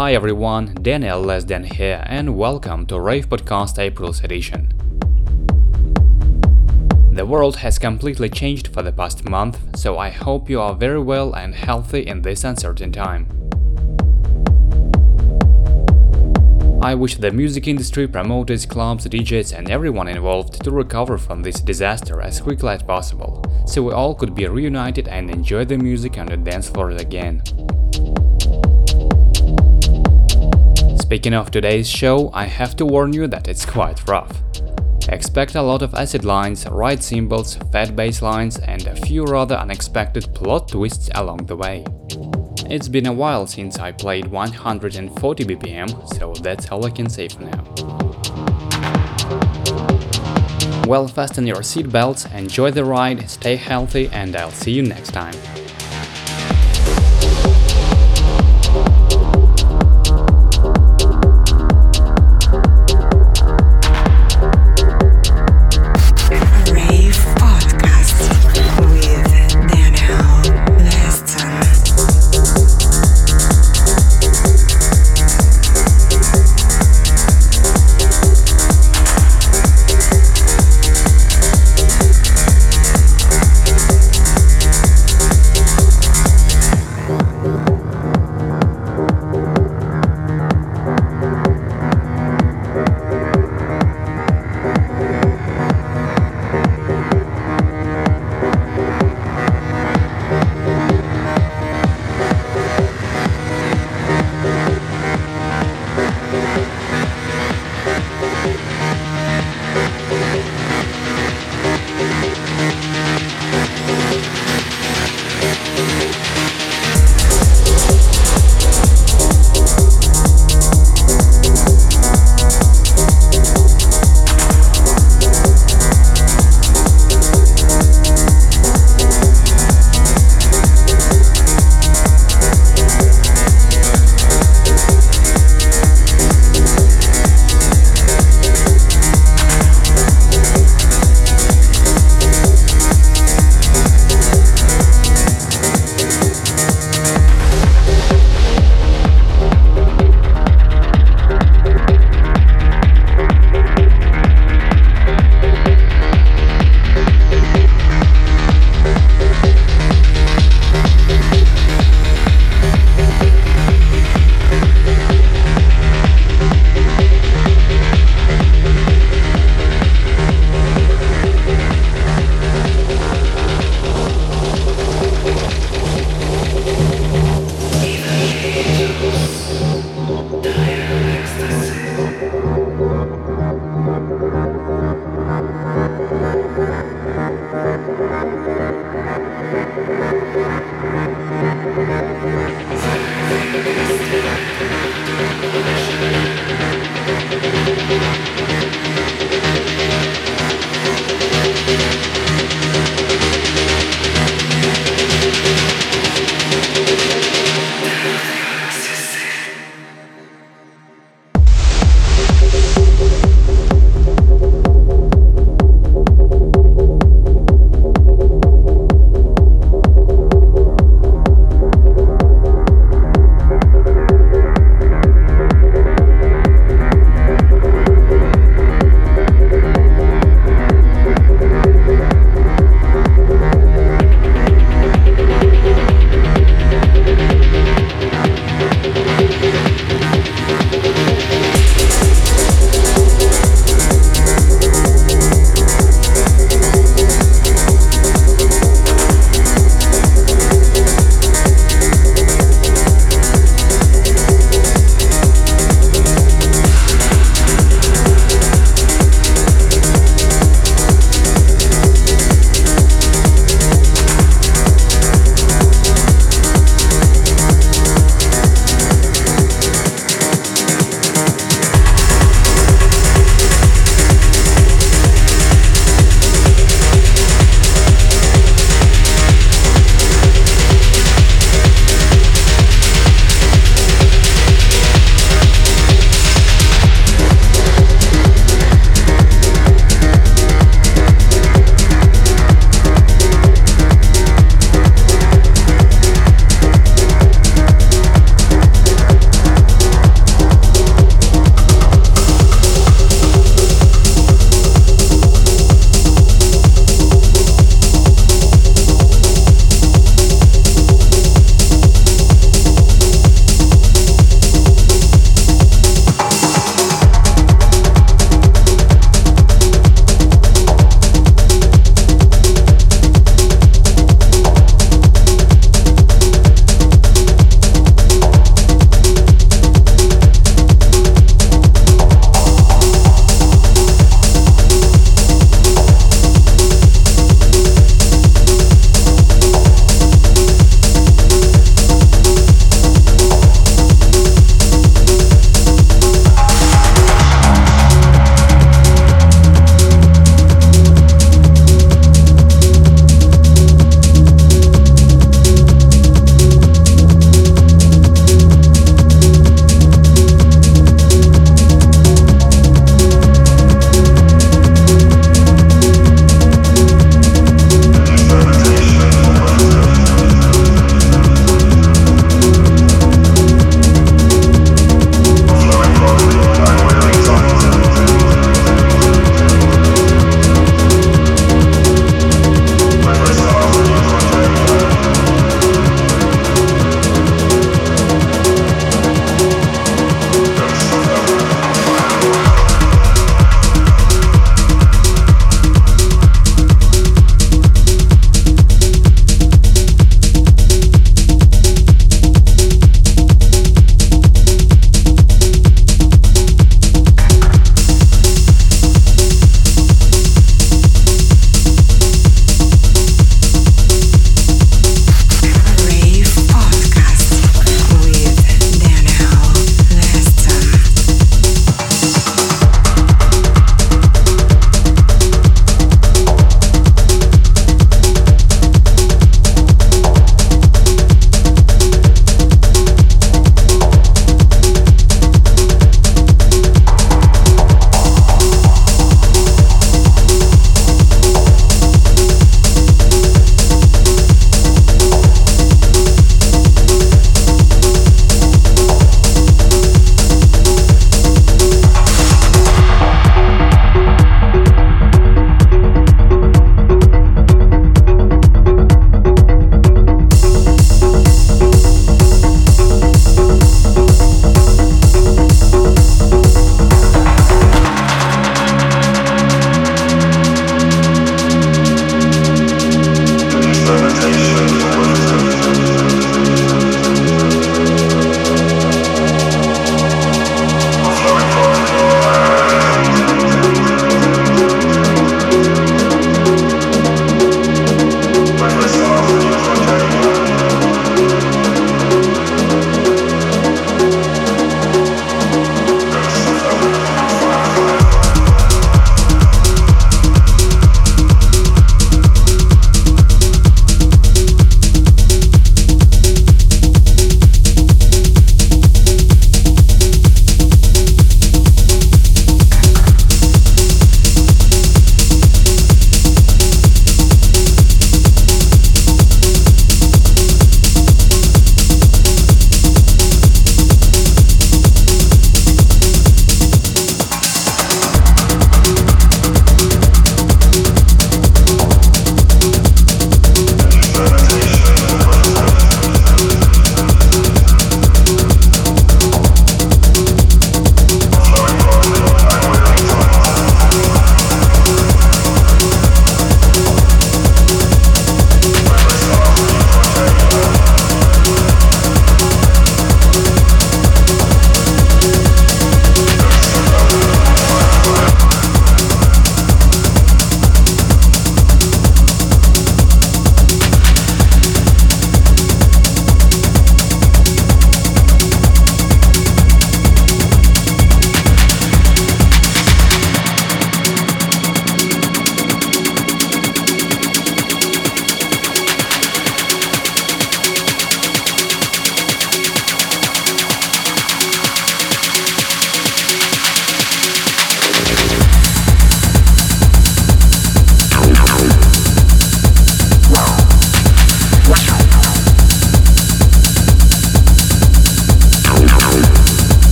Hi everyone, Daniel Lesden here, and welcome to Rave Podcast April's edition. The world has completely changed for the past month, so I hope you are very well and healthy in this uncertain time. I wish the music industry, promoters, clubs, DJs, and everyone involved to recover from this disaster as quickly as possible, so we all could be reunited and enjoy the music on the dance floor again. Speaking of today's show, I have to warn you that it's quite rough. Expect a lot of acid lines, ride cymbals, fat bass lines, and a few rather unexpected plot twists along the way. It's been a while since I played 140 BPM, so that's all I can say for now. Well, fasten your seatbelts, enjoy the ride, stay healthy, and I'll see you next time.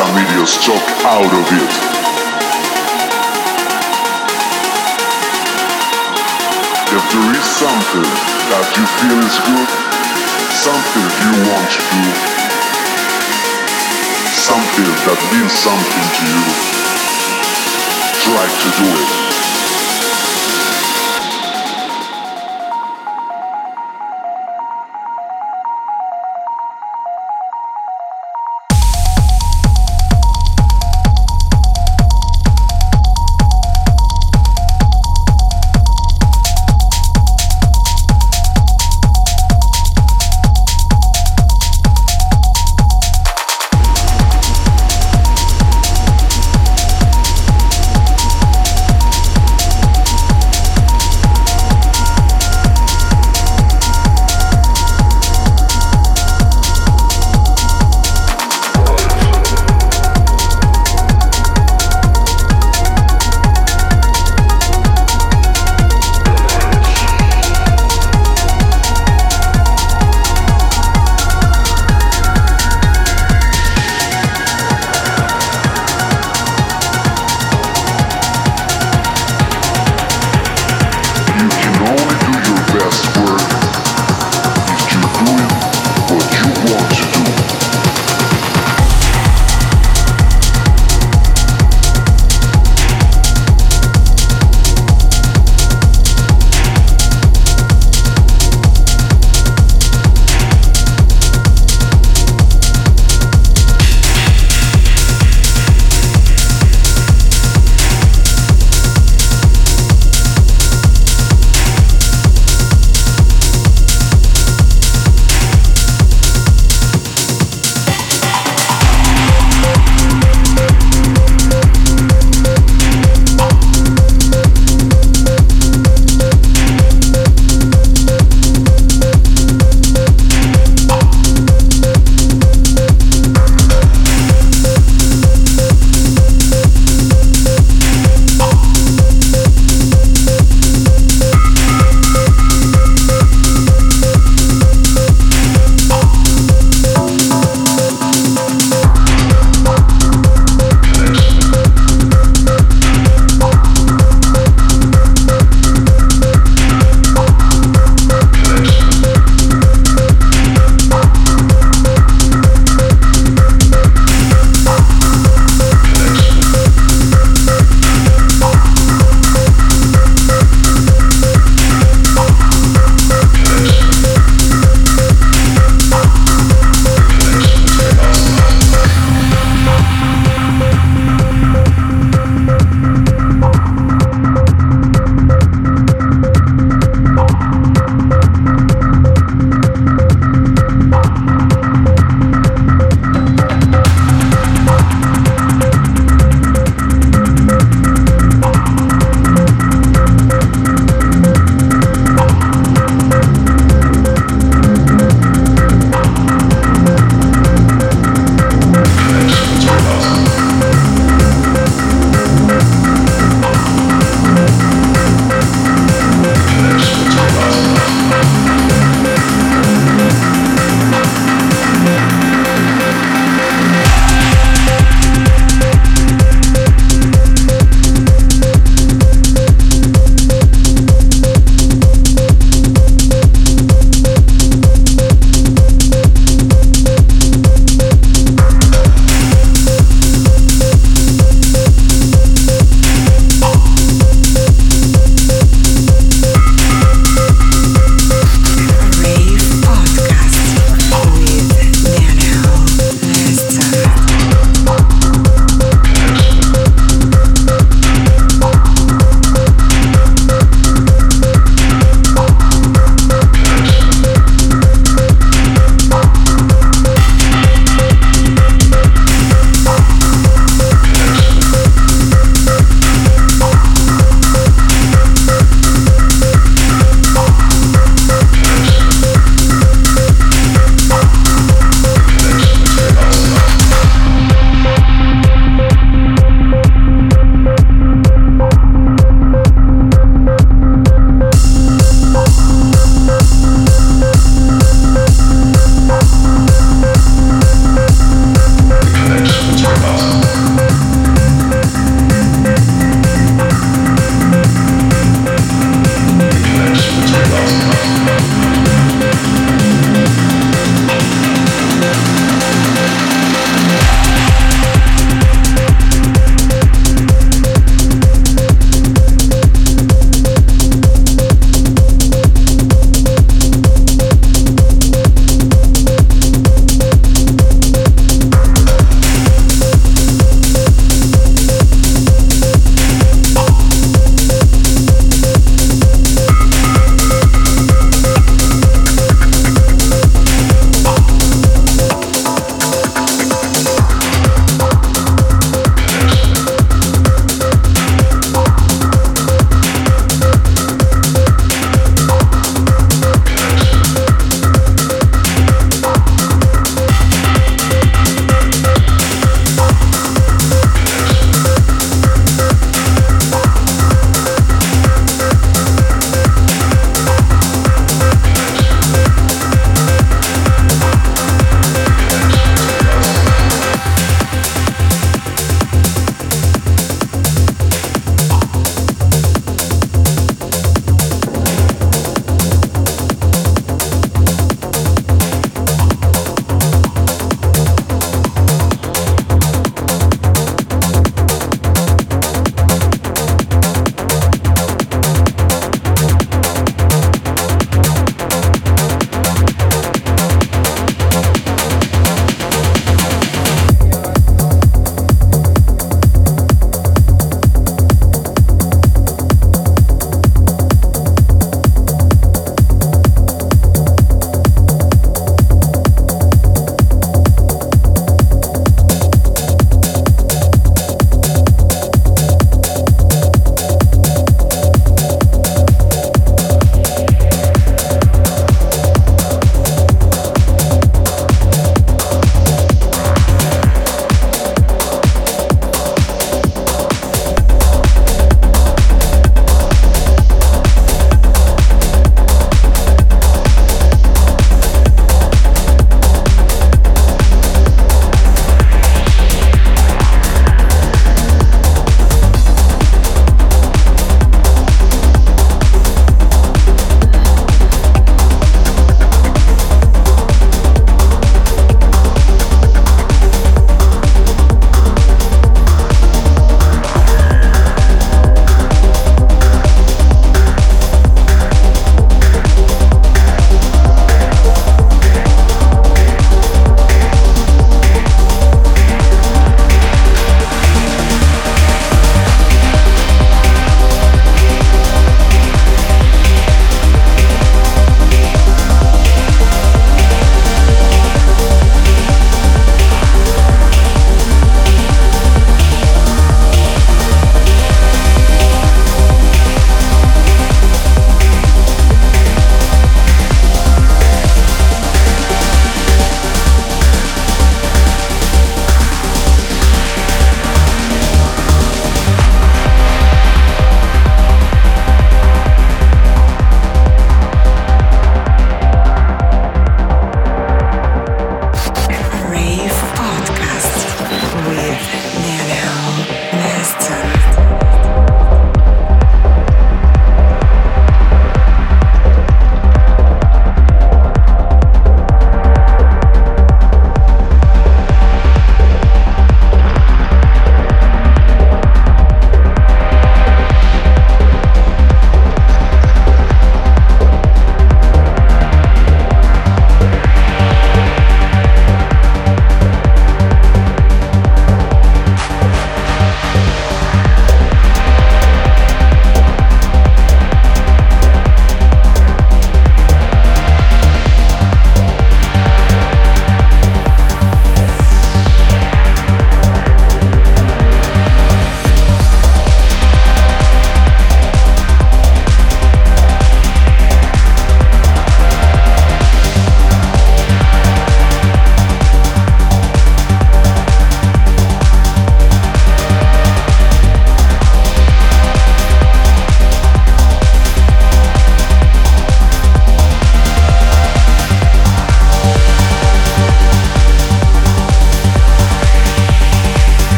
Some idiots talk out of it. If there is something that you feel is good, something you want to do, something that means something to you, try to do it.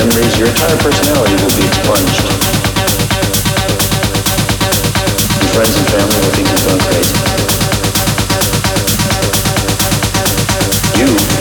memories, your entire personality will be expunged. Your friends and family will think you've gone crazy. You